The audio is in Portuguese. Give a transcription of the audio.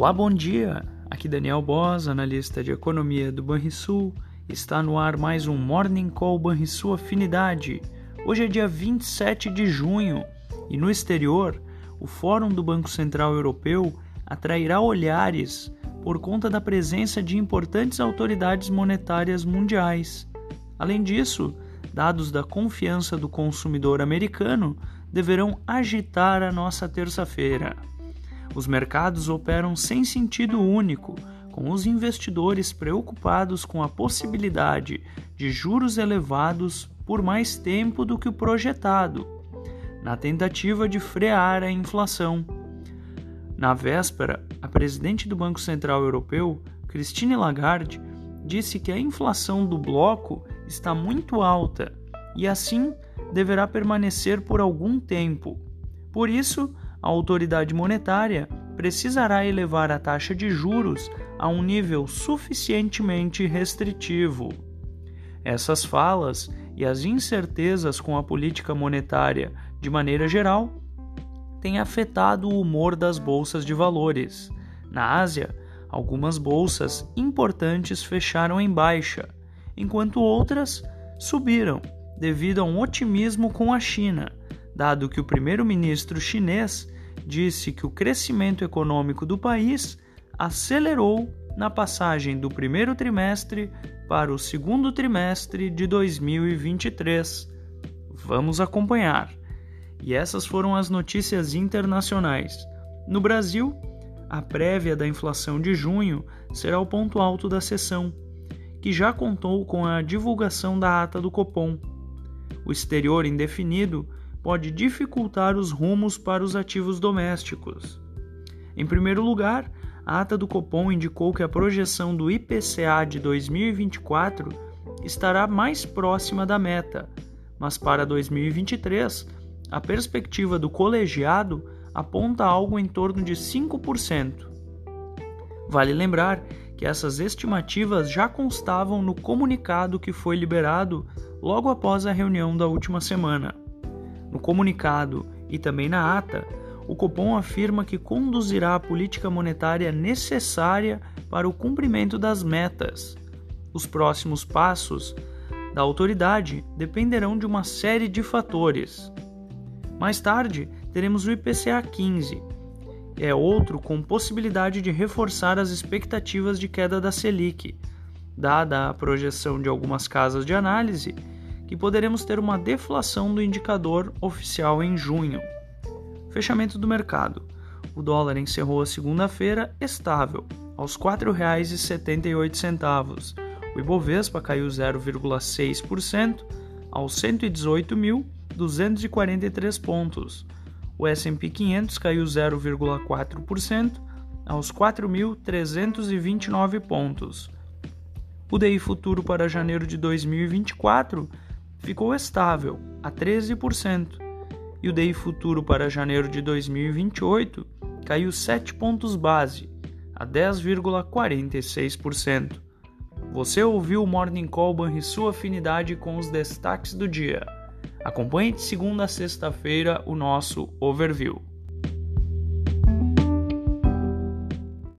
Olá, bom dia! Aqui Daniel Bos, analista de economia do Banrisul. Está no ar mais um Morning Call Banrisul Afinidade. Hoje é dia 27 de junho e no exterior, o Fórum do Banco Central Europeu atrairá olhares por conta da presença de importantes autoridades monetárias mundiais. Além disso, dados da confiança do consumidor americano deverão agitar a nossa terça-feira. Os mercados operam sem sentido único, com os investidores preocupados com a possibilidade de juros elevados por mais tempo do que o projetado, na tentativa de frear a inflação. Na véspera, a presidente do Banco Central Europeu, Christine Lagarde, disse que a inflação do bloco está muito alta e assim deverá permanecer por algum tempo. Por isso, a autoridade monetária precisará elevar a taxa de juros a um nível suficientemente restritivo. Essas falas e as incertezas com a política monetária de maneira geral têm afetado o humor das bolsas de valores. Na Ásia, algumas bolsas importantes fecharam em baixa, enquanto outras subiram devido a um otimismo com a China dado que o primeiro-ministro chinês disse que o crescimento econômico do país acelerou na passagem do primeiro trimestre para o segundo trimestre de 2023. Vamos acompanhar. E essas foram as notícias internacionais. No Brasil, a prévia da inflação de junho será o ponto alto da sessão, que já contou com a divulgação da ata do Copom. O exterior indefinido pode dificultar os rumos para os ativos domésticos. Em primeiro lugar, a ata do Copom indicou que a projeção do IPCA de 2024 estará mais próxima da meta, mas para 2023, a perspectiva do colegiado aponta algo em torno de 5%. Vale lembrar que essas estimativas já constavam no comunicado que foi liberado logo após a reunião da última semana. No comunicado e também na ata, o Copom afirma que conduzirá a política monetária necessária para o cumprimento das metas. Os próximos passos da autoridade dependerão de uma série de fatores. Mais tarde, teremos o IPCA 15, é outro com possibilidade de reforçar as expectativas de queda da Selic, dada a projeção de algumas casas de análise que poderemos ter uma deflação do indicador oficial em junho. Fechamento do mercado. O dólar encerrou a segunda-feira estável, aos R$ 4,78. O Ibovespa caiu 0,6% aos 118.243 pontos. O S&P 500 caiu 0,4% aos 4.329 pontos. O DI futuro para janeiro de 2024 ficou estável a 13%, e o DI futuro para janeiro de 2028 caiu 7 pontos base a 10,46%. Você ouviu o Morning Call e sua afinidade com os destaques do dia. Acompanhe de segunda a sexta-feira o nosso overview.